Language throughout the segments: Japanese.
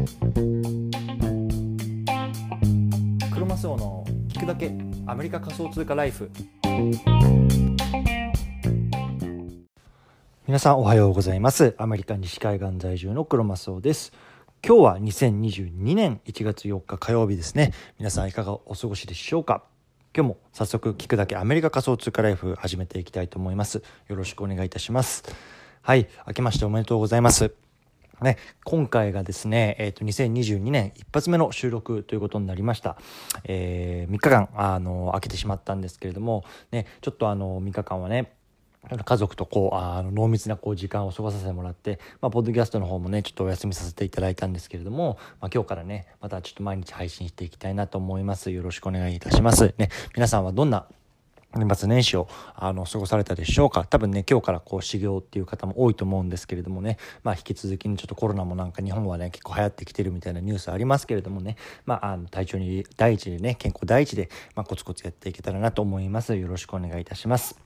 クロマスオの聞くだけアメリカ仮想通貨ライフ。皆さんおはようございます。アメリカ西海岸在住のクロマスオです。今日は2022年1月4日火曜日ですね。皆さんいかがお過ごしでしょうか？今日も早速聞くだけアメリカ仮想通貨ライフ始めていきたいと思います。よろしくお願いいたします。はい明けましておめでとうございます。ね、今回がですね、えっ、ー、と、2022年一発目の収録ということになりました。えー、3日間、あの、空けてしまったんですけれども、ね、ちょっとあの、3日間はね、家族とこう、あの、濃密なこう時間を過ごさせてもらって、まあ、ポッドキャストの方もね、ちょっとお休みさせていただいたんですけれども、まあ、今日からね、またちょっと毎日配信していきたいなと思います。よろしくお願いいたします。ね、皆さんはどんな年末年始をあの過ごされたでしょうか。多分ね今日からこう修行っていう方も多いと思うんですけれどもね。まあ引き続きにちょっとコロナもなんか日本はね結構流行ってきてるみたいなニュースありますけれどもね。まああの体調に第一でね健康第一で、まあ、コツコツやっていけたらなと思います。よろしくお願いいたします。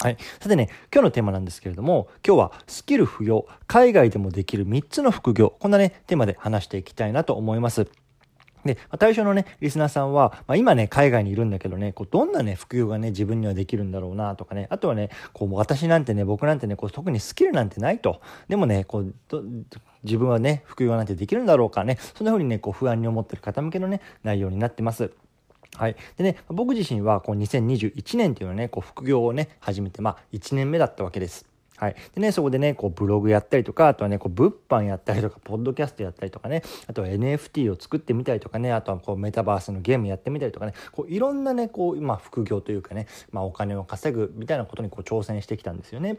はい。さてね、今日のテーマなんですけれども、今日はスキル不要、海外でもできる3つの副業、こんなね、テーマで話していきたいなと思います。で、対象のね、リスナーさんは、まあ、今ね、海外にいるんだけどね、こう、どんなね、副業がね、自分にはできるんだろうな、とかね、あとはね、こう、私なんてね、僕なんてね、こう、特にスキルなんてないと。でもね、こう、自分はね、副業なんてできるんだろうかね、そんな風にね、こう、不安に思ってる方向けのね、内容になってます。はい。でね、僕自身は、こう、2021年っていうのはね、こう、副業をね、始めて、まあ、1年目だったわけです。はい。でね、そこでね、こうブログやったりとか、あとはね、こう物販やったりとか、ポッドキャストやったりとかね、あとは NFT を作ってみたりとかね、あとはこうメタバースのゲームやってみたりとかね、こういろんなね、こう、ま副業というかね、まあお金を稼ぐみたいなことにこう挑戦してきたんですよね。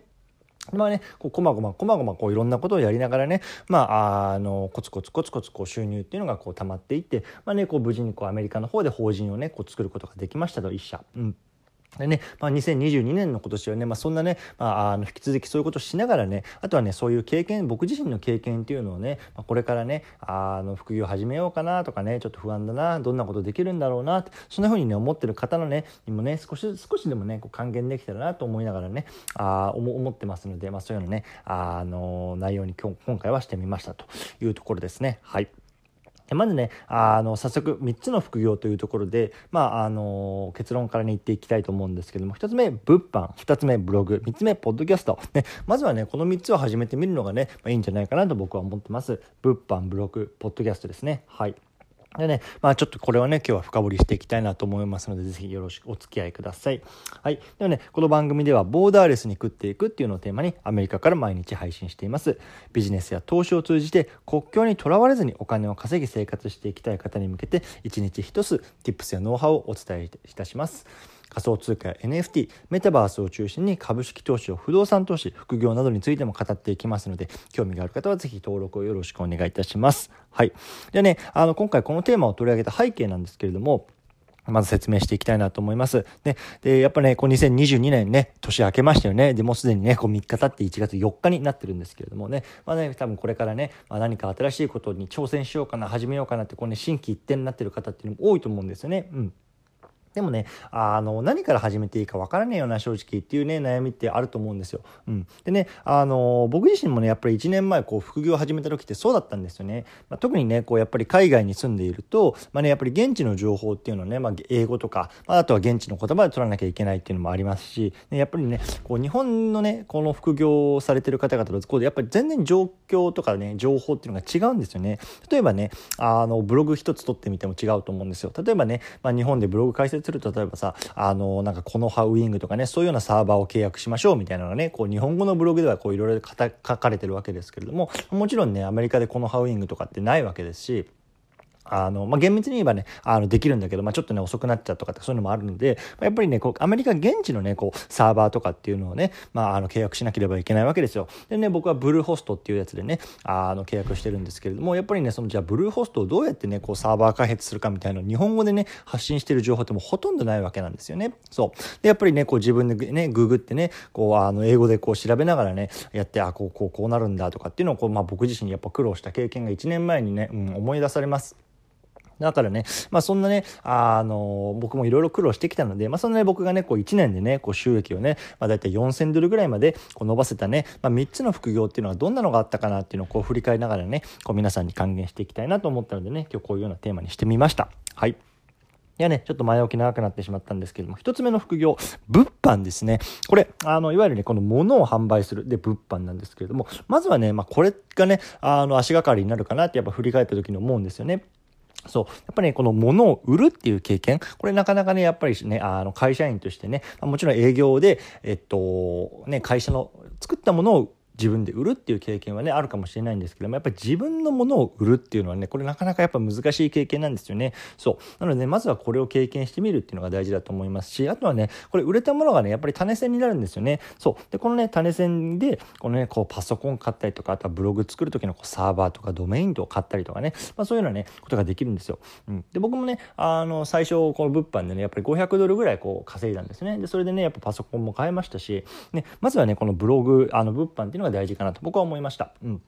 まあね、こう、こまごま、こまごま、こう、いろんなことをやりながらね、まあ、あの、コツコツコツコツ、こう、収入っていうのが、こう、溜まっていって、まあね、こう、無事に、こう、アメリカの方で法人をね、こう、作ることができましたと、一社。うん。でね、まあ、2022年の今年はね、まあ、そんなね、まあ、あの引き続きそういうことをしながらねあとはねそういう経験僕自身の経験っていうのをね、まあ、これからねあの副業始めようかなとかねちょっと不安だなどんなことできるんだろうなってそんな風にね思ってる方のねにもね少し少しでもねこう還元できたらなと思いながらねあ思ってますので、まあ、そういうのねあの内容に今日今回はしてみましたというところですね。はいまずね、あの、早速3つの副業というところで、まあ、あの、結論からね、言っていきたいと思うんですけども、1つ目、物販、2つ目、ブログ、3つ目、ポッドキャスト。ね、まずはね、この3つを始めてみるのがね、まあ、いいんじゃないかなと僕は思ってます。物販、ブログ、ポッドキャストですね。はい。でね、まあちょっとこれはね、今日は深掘りしていきたいなと思いますので、ぜひよろしくお付き合いください。はい。ではね、この番組ではボーダーレスに食っていくっていうのをテーマにアメリカから毎日配信しています。ビジネスや投資を通じて国境にとらわれずにお金を稼ぎ生活していきたい方に向けて、一日一つ tips やノウハウをお伝えいたします。仮想通貨や NFT、メタバースを中心に株式投資を不動産投資、副業などについても語っていきますので、興味がある方はぜひ登録をよろしくお願いいたします。はい。でね、あの、今回このテーマを取り上げた背景なんですけれども、まず説明していきたいなと思います。ね。で、やっぱね、こう2022年ね、年明けましたよね。で、もうすでにね、こう3日経って1月4日になってるんですけれどもね、まあね、多分これからね、まあ、何か新しいことに挑戦しようかな、始めようかなって、こうね、心機一転になってる方っていうのも多いと思うんですよね。うん。でもね、あの、何から始めていいか分からねえような、正直っていうね、悩みってあると思うんですよ。うん。でね、あの、僕自身もね、やっぱり1年前、こう、副業を始めた時ってそうだったんですよね。まあ、特にね、こう、やっぱり海外に住んでいると、まあね、やっぱり現地の情報っていうのはね、まあ、英語とか、まあ、あとは現地の言葉で取らなきゃいけないっていうのもありますし、ね、やっぱりね、こう、日本のね、この副業をされてる方々と、こう、やっぱり全然状況とかね、情報っていうのが違うんですよね。例えばね、あの、ブログ一つ取ってみても違うと思うんですよ。例えばね、まあ、日本でブログ開設すると、例えばさ、あの、なんかこのハウイングとかね、そういうようなサーバーを契約しましょうみたいなのがね、こう日本語のブログではこういろいろ書かれてるわけですけれども、もちろんね、アメリカでこのハウイングとかってないわけですし、あの、まあ、厳密に言えばね、あの、できるんだけど、まあ、ちょっとね、遅くなっちゃうとかそういうのもあるので、まあ、やっぱりね、こう、アメリカ現地のね、こう、サーバーとかっていうのをね、まあ、あの、契約しなければいけないわけですよ。でね、僕はブルーホストっていうやつでね、あの、契約してるんですけれども、やっぱりね、その、じゃあ、ブルーホストをどうやってね、こう、サーバー開発するかみたいなの日本語でね、発信してる情報ってもうほとんどないわけなんですよね。そう。で、やっぱりね、こう、自分でね、ググってね、こう、あの、英語でこう、調べながらね、やって、あ、こう、こう、こうなるんだとかっていうのを、こう、まあ、僕自身やっぱ苦労した経験が1年前にね、うん、思い出されます。だからね、まあそんなね、あの、僕もいろいろ苦労してきたので、まあそんなね、僕がね、こう1年でね、こう収益をね、まあ大体4000ドルぐらいまでこう伸ばせたね、まあ3つの副業っていうのはどんなのがあったかなっていうのをこう振り返りながらね、こう皆さんに還元していきたいなと思ったのでね、今日こういうようなテーマにしてみました。はい。いやね、ちょっと前置き長くなってしまったんですけども、一つ目の副業、物販ですね。これ、あの、いわゆるね、この物を販売する、で、物販なんですけれども、まずはね、まあ、これがね、あの、足がかりになるかなってやっぱ振り返った時に思うんですよね。そう。やっぱりね、この物を売るっていう経験、これなかなかね、やっぱりね、あの、会社員としてね、もちろん営業で、えっと、ね、会社の作ったものを自分で売るっていう経験はねあるかもしれないんですけどもやっぱり自分のものを売るっていうのはねこれなかなかやっぱ難しい経験なんですよね。そう。なので、ね、まずはこれを経験してみるっていうのが大事だと思いますしあとはねこれ売れたものがねやっぱり種銭になるんですよね。そう。でこのね種銭でこのねこうパソコン買ったりとかあとはブログ作る時のこうサーバーとかドメインとか買ったりとかね、まあ、そういうようなねことができるんですよ、うん、で僕もねあの最初この物販でねやっぱり500ドルぐらいこう稼いだんですね。でそれでねやっぱパソコンも買えましたし、ね、まずはねこのブログあの物販っていうのが大事かなと僕は思いました。うん。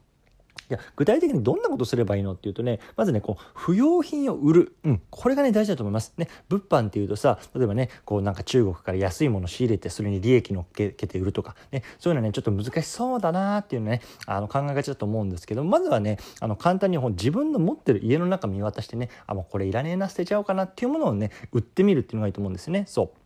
いや具体的にどんなことすればいいのっていうとねまずねこう不用品を売る、うん、これがね大事だと思います。ね物販っていうとさ例えばねこうなんか中国から安いもの仕入れてそれに利益乗っけて売るとか。ねそういうのはねちょっと難しそうだなっていうのねあの考えがちだと思うんですけどまずはねあの簡単に自分の持ってる家の中見渡してねあもうこれいらねえな捨てちゃおうかなっていうものをね売ってみるっていうのがいいと思うんですね。そう。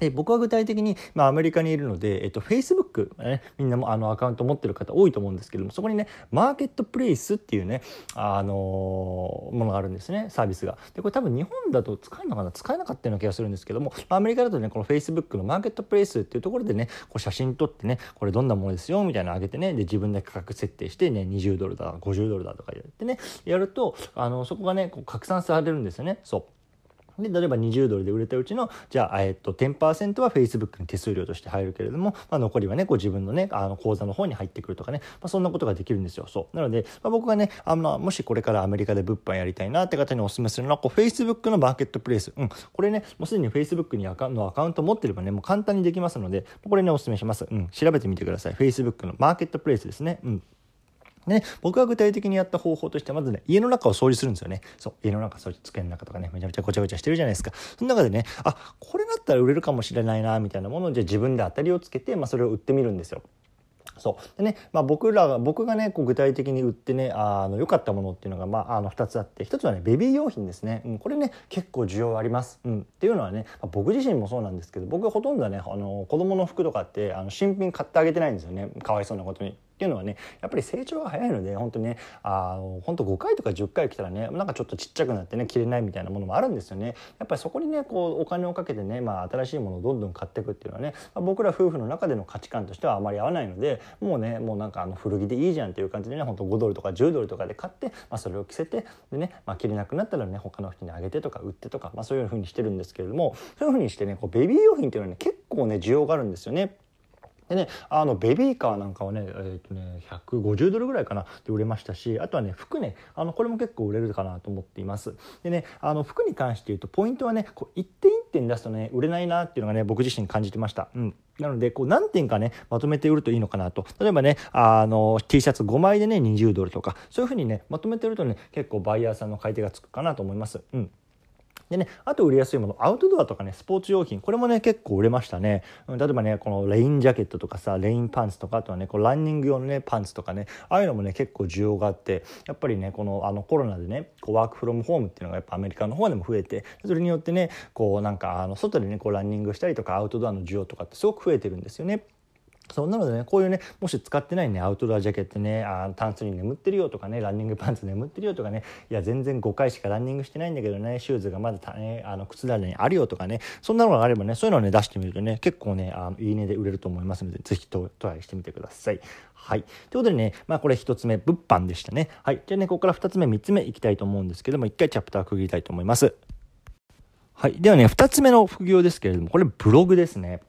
で僕は具体的に、まあ、アメリカにいるので、えっと、Facebook、ね、みんなもあのアカウント持ってる方多いと思うんですけどもそこにねマーケットプレイスっていうね、あのー、ものがあるんですねサービスが。でこれ多分日本だと使えるのかな使えなかったような気がするんですけどもアメリカだとねこの Facebook のマーケットプレイスっていうところでねこう写真撮ってねこれどんなものですよみたいなの上げてねで自分で価格設定してね20ドルだ50ドルだとかやってねやるとあのそこがねこう拡散されるんですよね。そうで例えば20ドルで売れたうちのじゃあ、えっと、10%は Facebook に手数料として入るけれども、まあ、残りはねこう自分のねあの口座の方に入ってくるとかね、まあ、そんなことができるんですよ。そう。なので、まあ、僕がねあのもしこれからアメリカで物販やりたいなって方にお勧めするのはこう Facebook のマーケットプレイス、うん、これねもうすでに Facebook にアカのアカウント持ってればねもう簡単にできますのでこれねお勧めします、うん、調べてみてください。Facebook のマーケットプレイスですね。うん。ね、僕が具体的にやった方法としてまずね家の中を掃除するんですよね。そう家の中掃除机の中とかねめちゃめちゃごちゃごちゃしてるじゃないですか。その中でねあこれだったら売れるかもしれないなみたいなものをじゃ自分で当たりをつけて、まあ、それを売ってみるんですよ。そう。でね、まあ、僕らが僕がねこう具体的に売ってねあの良かったものっていうのが、まあ、あの2つあって。1つはねベビー用品ですね、うん、これね結構需要あります、うん、っていうのはね、まあ、僕自身もそうなんですけど僕はほとんどねあの子供の服とかってあの新品買ってあげてないんですよね。かわいそうなことに。っていうのはねやっぱり成長が早いので本当にねあの本当5回とか10回来たらねなんかちょっとちっちゃくなってね着れないみたいなものもあるんですよねやっぱりそこにねこうお金をかけてね、まあ、新しいものをどんどん買っていくっていうのはね、まあ、僕ら夫婦の中での価値観としてはあまり合わないのでもうねもうなんかあの古着でいいじゃんっていう感じでね本当5ドルとか10ドルとかで買って、まあ、それを着せてでね、まあ、着れなくなったらね他の人にあげてとか売ってとか、まあ、そういうふうにしてるんですけれどもそういうふうにしてねこうベビー用品っていうのはね結構ね需要があるんですよね。でねあのベビーカーなんかはね,、えーとね150ドルぐらいかなで売れましたしあとはね服ねあのこれも結構売れるかなと思っていますでねあの服に関して言うとポイントはねこう1点1点出すとね売れないなっていうのがね僕自身感じてましたうんなので、こう何点かね、まとめて売るといいのかなと。例えばね、あの、T シャツ5枚でね、20ドルとか、そういうふうにね、まとめて売るとね、結構バイヤーさんの買い手がつくかなと思います。うん。でね、あと売りやすいもの、アウトドアとかね、スポーツ用品、これもね、結構売れましたね。例えばね、このレインジャケットとかさ、レインパンツとか、あとはね、こうランニング用のね、パンツとかね、ああいうのもね、結構需要があって、やっぱりね、このあのコロナでね、こうワークフロムホームっていうのがやっぱアメリカの方でも増えて、それによってね、こうなんかあの外でね、こうランニングしたりとか、アウトドアの需要とかってすごく増えてるんですよね。そうなのでねこういうねもし使ってないねアウトドアジャケットねあタンスに眠ってるよとかねランニングパンツ眠ってるよとかねいや全然5回しかランニングしてないんだけどねシューズがまだねあの靴だにあるよとかねそんなのがあればねそういうのをね出してみるとね結構ねあのいいねで売れると思いますので是非トライしてみてください。はい。ということでね、まあこれ1つ目、物販でしたね。はい。じゃあね、ここから2つ目、3つ目いきたいと思うんですけども、1回チャプター区切りたいと思います。はい。ではね、2つ目の副業ですけれども、これブログですね。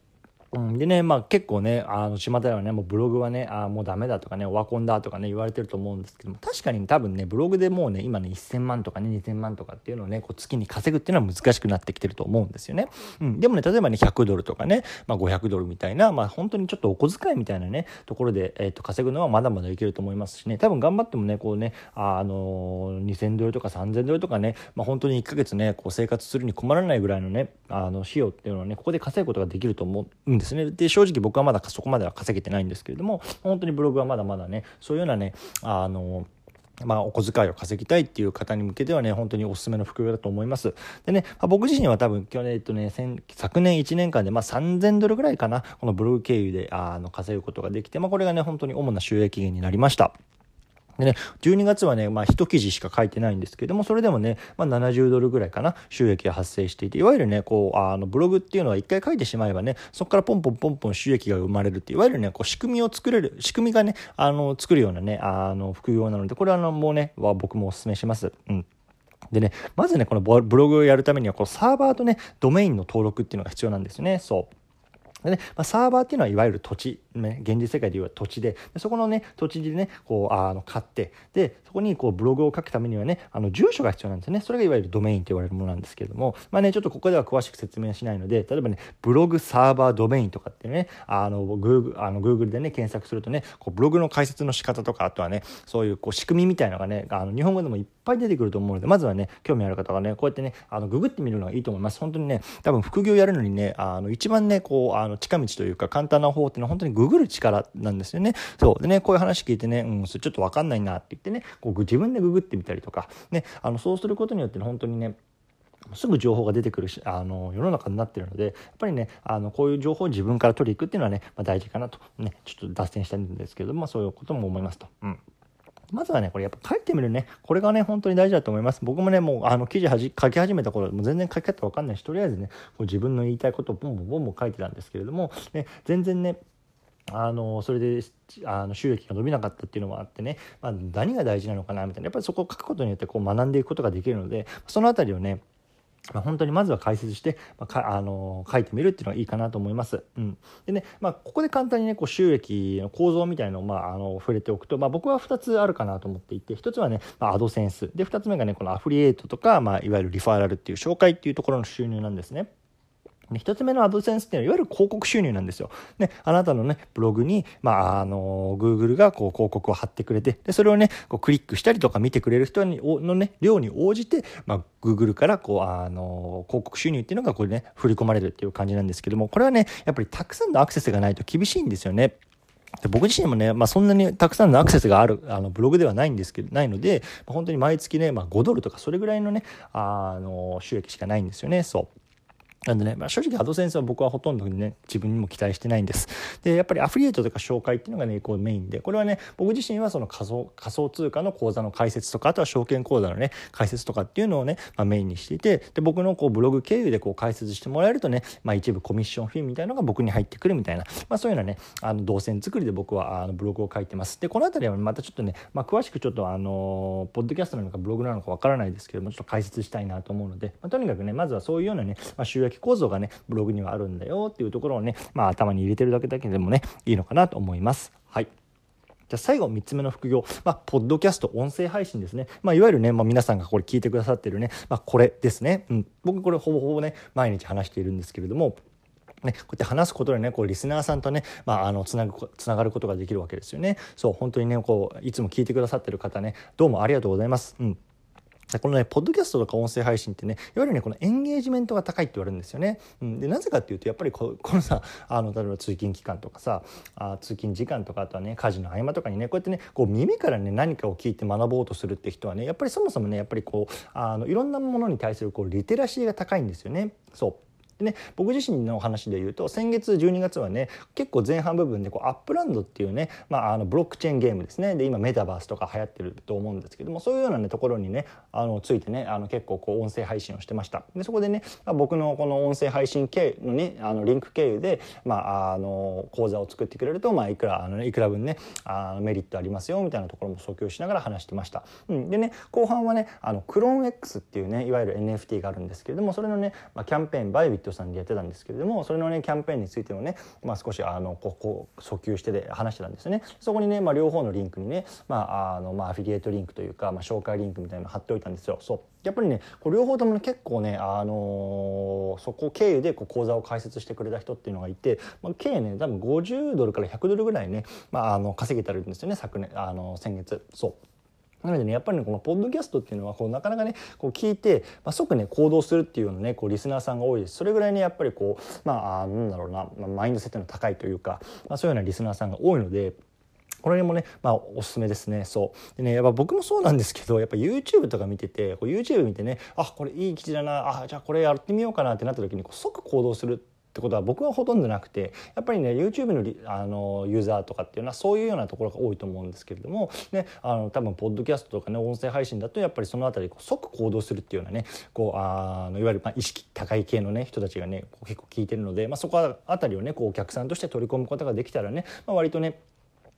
うん、でね、まあ結構ね、あの、巷ではね、もうブログはね、あもうダメだとかね、オワコンだとかね、言われてると思うんですけども、確かに多分ね、ブログでもうね、今ね、1000万とかね、2000万とかっていうのをね、こう月に稼ぐっていうのは難しくなってきてると思うんですよね。うん。でもね、例えばね、100ドルとかね、まあ500ドルみたいな、まあ本当にちょっとお小遣いみたいなね、ところで、えっ、ー、と、稼ぐのはまだまだいけると思いますしね、多分頑張ってもね、こうね、あのー、2000ドルとか3000ドルとかね、まあ本当に1ヶ月ね、こう生活するに困らないぐらいのね、あの、費用っていうのはね、ここで稼ぐことができると思うんですね。で、正直僕はまだそこまでは稼げてないんですけれども本当にブログはまだまだねそういうようなねあのまあ、お小遣いを稼ぎたいっていう方に向けてはね、本当におすすめの副業だと思います。でね、まあ、僕自身は多分、去年、えっとね、昨年1年間で、まあ、3000ドルぐらいかな、このブログ経由で、あの、稼ぐことができて、まあ、これがね、本当に主な収益源になりました。でね、12月はね、まあ一記事しか書いてないんですけども、それでもね、まあ70ドルぐらいかな、収益が発生していて、いわゆるね、こう、あの、ブログっていうのは一回書いてしまえばね、そこからポンポンポンポン収益が生まれるっていう、いわゆるね、こう、仕組みを作れる、仕組みがね、あの、作るようなね、あの、副業なので、これはあの、もうね、は僕もお勧めします。うん。でね、まずね、このブログをやるためには、こう、サーバーとね、ドメインの登録っていうのが必要なんですね。そう。でね、まあ、サーバーっていうのはいわゆる土地、ね、現実世界でいう土地で、でそこのね、土地でね、こう、あの、買って、で、そこにこう、ブログを書くためにはね、あの、住所が必要なんですよね。それがいわゆるドメインと言われるものなんですけれども、まあね、ちょっとここでは詳しく説明しないので、例えばね、ブログサーバードメインとかってね、あの、Google、あの、Google でね、検索するとね、こう、ブログの解説の仕方とか、あとはね、そういうこう、仕組みみたいなのがね、あの、日本語でもいっぱいぱい出てくると思うので、まずはね、興味ある方はね、こうやってね、あの、ググってみるのがいいと思います。本当にね、多分副業やるのにね、あの、一番ね、こう、あの、近道というか、簡単な方っていうのは本当にググる力なんですよね。そう。でね、こういう話聞いてね、うん、それちょっとわかんないなって言ってね、こう自分でググってみたりとか、ね、あの、そうすることによって、ね、本当にね、すぐ情報が出てくるしあの世の中になってるのでやっぱりねあのこういう情報を自分から取りに行くっていうのはね、まあ、大事かなとねちょっと脱線したんですけどもそういうことも思いますと。うんまずはね、これやっぱ書いてみるね。これがね、本当に大事だと思います。僕もね、もうあの記事はじ書き始めた頃、もう全然書き方わかんないし、とりあえずね、もう自分の言いたいことをボンボンボンボン書いてたんですけれども、ね、全然ね、あのそれであの収益が伸びなかったっていうのもあってね、まあ、何が大事なのかなみたいなやっぱりそこを書くことによってこう学んでいくことができるのでその辺りをねまあ、本当にまずは解説して、まあ、かあの書いてみるっていうのがいいかなと思います。うん、でね、まあ、ここで簡単にねこう収益の構造みたいのを、まあ、あの触れておくと、まあ、僕は2つあるかなと思っていて1つはね、まあ、アドセンスで2つ目がねこのアフリエイトとか、まあ、いわゆるリファーラルっていう紹介っていうところの収入なんですね。ね一つ目のアドセンスっていうのは、いわゆる広告収入なんですよ。ね、あなたのね、ブログに、まあ、あの、Google がこう広告を貼ってくれて、で、それをね、こうクリックしたりとか見てくれる人にのね、量に応じて、まあ、Google からこう、あの、広告収入っていうのがこれね、振り込まれるっていう感じなんですけども、これはね、やっぱりたくさんのアクセスがないと厳しいんですよね。で僕自身もね、まあ、そんなにたくさんのアクセスがあるあのブログではないんですけどないので、本当に毎月ね、まあ、5ドルとかそれぐらいのねあの収益しかないんですよねそう。なんでね、まあ、正直アドセンスは僕はほとんどね、自分にも期待してないんです。で、やっぱりアフリエイトとか紹介っていうのがね、こうメインで、これはね、僕自身はその仮想仮想通貨の口座の解説とか、あとは証券口座のね、解説とかっていうのをね、まあ、メインにしていて、で、僕のこうブログ経由でこう解説してもらえるとね、まあ、一部コミッションフィーみたいなのが僕に入ってくるみたいな、まあ、そういうようなね、あの動線作りで僕はあのブログを書いてます。で、この辺りはまたちょっとね、まあ、詳しくちょっとあの、ポッドキャストなのかブログなのかわからないですけども、ちょっと解説したいなと思うので、まあ、とにかくね、まずはそういうようなね、まあ、収益構造がね、ブログにはあるんだよっていうところをね、まあ、頭に入れてるだけだけでもねいいのかなと思います。はいじゃ最後3つ目の副業、まあ、ポッドキャスト、音声配信ですね。まあ、いわゆるね、まあ、皆さんがこれ聞いてくださってるね、まあ、これですね。うん。僕これほぼほぼね、毎日話しているんですけれども、ね、こうやって話すことでね、こうリスナーさんとね、まあ、あの、つなぐ、つながることができるわけですよね。そう、本当にね、こう、いつも聞いてくださってる方ね、どうもありがとうございます。うん。このね、ポッドキャストとか音声配信ってね、いわゆるね、このエンゲージメントが高いって言われるんですよね。うん、で、なぜかっていうと、やっぱりここのさ、あの、例えば通勤期間とかさ、あ通勤時間とか、あとはね、家事の合間とかにね、こうやってね、こう耳からね、何かを聞いて学ぼうとするって人はね、やっぱりそもそもね、やっぱりこう、あの、いろんなものに対するこう、リテラシーが高いんですよね。そう。でね僕自身の話で言うと先月12月はね結構前半部分でこう Upland っていうね、まあ、あのブロックチェーンゲームですね。で今メタバースとか流行ってると思うんですけどもそういうような、ね、ところにねあのついてねあの結構こう音声配信をしてました。でそこでね僕のこの音声配信経のねあのリンク経由で、まあ、あの講座を作ってくれると、まあ、いくらあのいくら分ねあのメリットありますよみたいなところも訴求しながら話してました、うん、でね後半はねあのクローン X っていうねいわゆる NFT があるんですけれどもそれのね、まあ、キャンペーンバイビットトさんでやってたんですけれどもそれのねキャンペーンについてもね、まあ、少しあのここ訴求してで話してたんですよね。そこにね、まあ、両方のリンクにね、まああのまあ、アフィリエイトリンクというか、まあ、紹介リンクみたいなの貼っておいたんですよ。そう。やっぱりねこう両方ともね結構ね、あのー、そこ経由でこう講座を開設してくれた人っていうのがいて、まあ、計ね多分50ドルから100ドルぐらいね、まあ、あの稼げたるんですよね昨年あの先月。そう。なのでねやっぱりねこのポッドキャストっていうのはこうなかなかねこう聞いて、まあ、即ね行動するっていうようなねこうリスナーさんが多いですそれぐらいねやっぱりこうまあなんだろうな、まあ、マインドセットの高いというか、まあ、そういうようなリスナーさんが多いので。これもね、まあ、おすすめですね。そう。でね、やっぱ僕もそうなんですけど、やっぱ YouTube とか見てて、こう YouTube 見てね、あ、これいい記事だな、あ、じゃあこれやってみようかなってなった時に、即行動するってことは僕はほとんどなくてやっぱりね YouTube のあのユーザーとかっていうのはそういうようなところが多いと思うんですけれども、ね、あの多分ポッドキャストとかね音声配信だとやっぱりその辺りこう即行動するっていうようなねこうあのいわゆるま意識高い系のね人たちがね結構聞いてるので、まあ、そこあたりをねこうお客さんとして取り込むことができたらね、まあ、割とね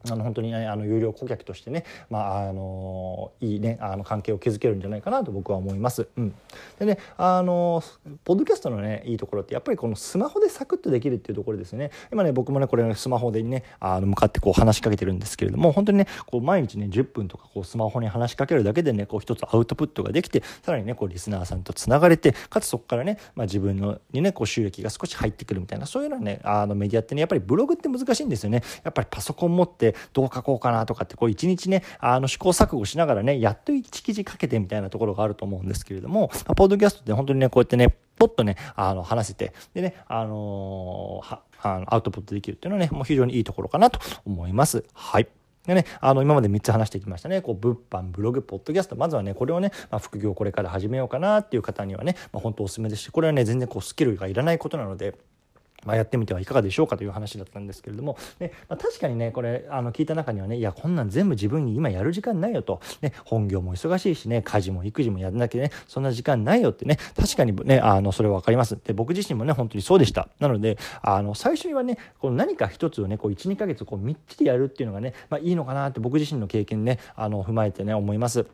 あの本当に、ね、あの有料顧客としてね、まあ、あのいいねあの関係を築けるんじゃないかなと僕は思います。うん、でねあのポッドキャストのねいいところってやっぱりこのスマホでサクッとできるっていうところですね。今ね僕もねこれスマホでねあの向かってこう話しかけてるんですけれども本当にねこう毎日ね10分とかこうスマホに話しかけるだけでねこう一つアウトプットができてさらにねこうリスナーさんとつながれてかつそこからね、まあ、自分のにねこう収益が少し入ってくるみたいなそういうのはねあのメディアってねやっぱりブログって難しいんですよね。やっぱりパソコン持ってどう書こうかなとかってこう一日ねあの試行錯誤しながらねやっと1記事かけてみたいなところがあると思うんですけれども、まあ、ポッドキャストって本当にねこうやってねポッとねあの話せてでねあのー、あのアウトプットできるっていうのはねもう非常にいいところかなと思います。はいでね、あの、今まで3つ話してきましたね。こう、物販、ブログ、ポッドキャスト。まずはね、これをね、まあ、副業これから始めようかなっていう方にはね、まあ、本当おすすめですし、これはね、全然こう、スキルがいらないことなので、まあ、やってみてはいかがでしょうかという話だったんですけれども、ねまあ、確かにねこれあの聞いた中にはねいやこんなん全部自分に今やる時間ないよと、ね、本業も忙しいしね家事も育児もやらなきゃねそんな時間ないよってね確かにねあのそれは分かります。で僕自身もね本当にそうでした。なのであの最初にはねこの何か一つをねこう12ヶ月こうみっちりやるっていうのがね、まあ、いいのかなって僕自身の経験ねあの踏まえてね思います。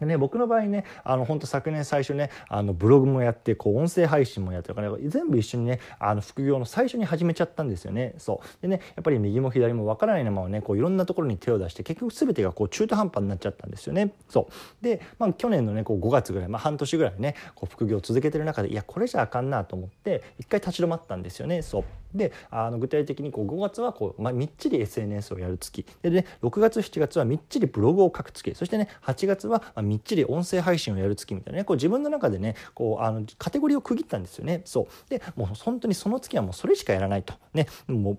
でね、僕の場合ねあの本当昨年最初ねあのブログもやってこう音声配信もやってるから、全部一緒にねあの副業の最初に始めちゃったんですよね。そう。でねやっぱり右も左も分からないままねこういろんなところに手を出して結局全てがこう中途半端になっちゃったんですよね。そう。で、まあ、去年のねこう5月ぐらい、まあ、半年ぐらいねこう副業を続けてる中でいやこれじゃあかんなと思って一回立ち止まったんですよね。そう。であの具体的にこう5月はこう、まあ、みっちり SNS をやる月。でね6月7月はみっちりブログを書く月。そしてね8月はみっちり音声配信をやる月みたいなね。こう自分の中でねこうあのカテゴリーを区切ったんですよね。そう。でもう本当にその月はもうそれしかやらないと。ね。もう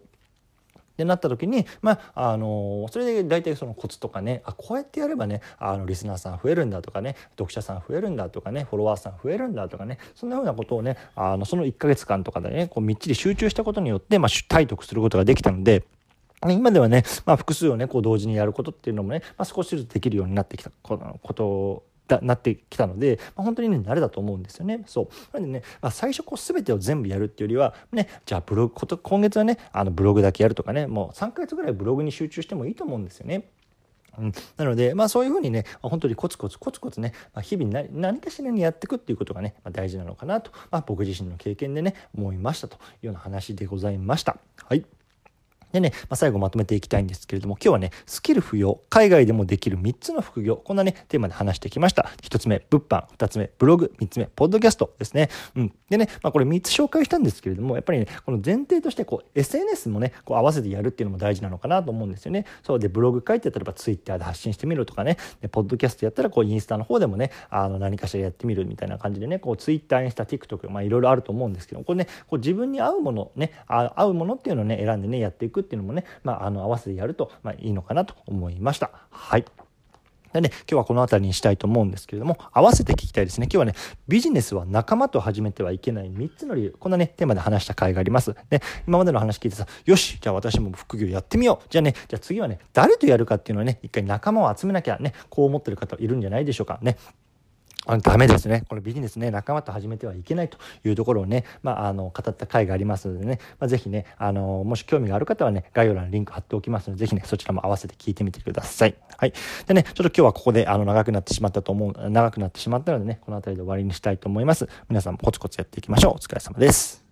ってなった時に、まあ、あのそれで大体そのコツとかねあこうやってやればねあのリスナーさん増えるんだとかね読者さん増えるんだとかねフォロワーさん増えるんだとかねそんなふうなことをねあのその1ヶ月間とかでねこうみっちり集中したことによって、まあ、体得することができたので。今ではね、まあ、複数をねこう同時にやることっていうのもね、まあ、少しずつできるようになってきたことだなってきたので、まあ、本当にね慣れだと思うんですよね。そうなのでね、まあ、最初こう全てを全部やるっていうよりはねじゃあブログこと今月はねあのブログだけやるとかねもう3ヶ月ぐらいブログに集中してもいいと思うんですよね。うん、なので、まあ、そういうふうにね、本当にコツコツコツコツね、まあ、日々何何かしらにやっていくっていうことがね、まあ、大事なのかなと、まあ、僕自身の経験でね、思いましたというような話でございました。はい。でね、まあ、最後まとめていきたいんですけれども、今日はね、スキル不要、海外でもできる3つの副業、こんなね、テーマで話してきました。1つ目、物販、2つ目、ブログ、3つ目、ポッドキャストですね。うん。でね、まあ、これ3つ紹介したんですけれども、やっぱりね、この前提として、こう、SNS もね、こう合わせてやるっていうのも大事なのかなと思うんですよね。そうで、ブログ書いて、例えば Twitter で発信してみるとかね、でポッドキャストやったら、こう、インスタの方でもね、あの、何かしらやってみるみたいな感じでね、こう、Twitter、インスタ、TikTok、まあ、いろいろあると思うんですけど、これね、こう自分に合うもの、ね、合うものっていうのをね、選んでね、やっていくっていうのもね、まああの合わせてやると、まあ、いいのかなと思いました。はい。でね、今日はこの辺りにしたいと思うんですけれども、合わせて聞きたいですね。今日はね、ビジネスは仲間と始めてはいけない3つの理由。こんなね、テーマで話した回があります。で、今までの話聞いてさ、よし、じゃあ私も副業やってみよう。じゃあね、じゃあ次はね、誰とやるかっていうのはね、一回仲間を集めなきゃね、こう思ってる方いるんじゃないでしょうかね。あのダメですね。このビジネスね、仲間と始めてはいけないというところをね、まあ、あの、語った回がありますのでね、まあ、ぜひね、あの、もし興味がある方はね、概要欄にリンク貼っておきますので、ぜひね、そちらも合わせて聞いてみてください。はい。でね、ちょっと今日はここで、あの、長くなってしまったと思う、長くなってしまったのでね、この辺りで終わりにしたいと思います。皆さんもコツコツやっていきましょう。お疲れ様です。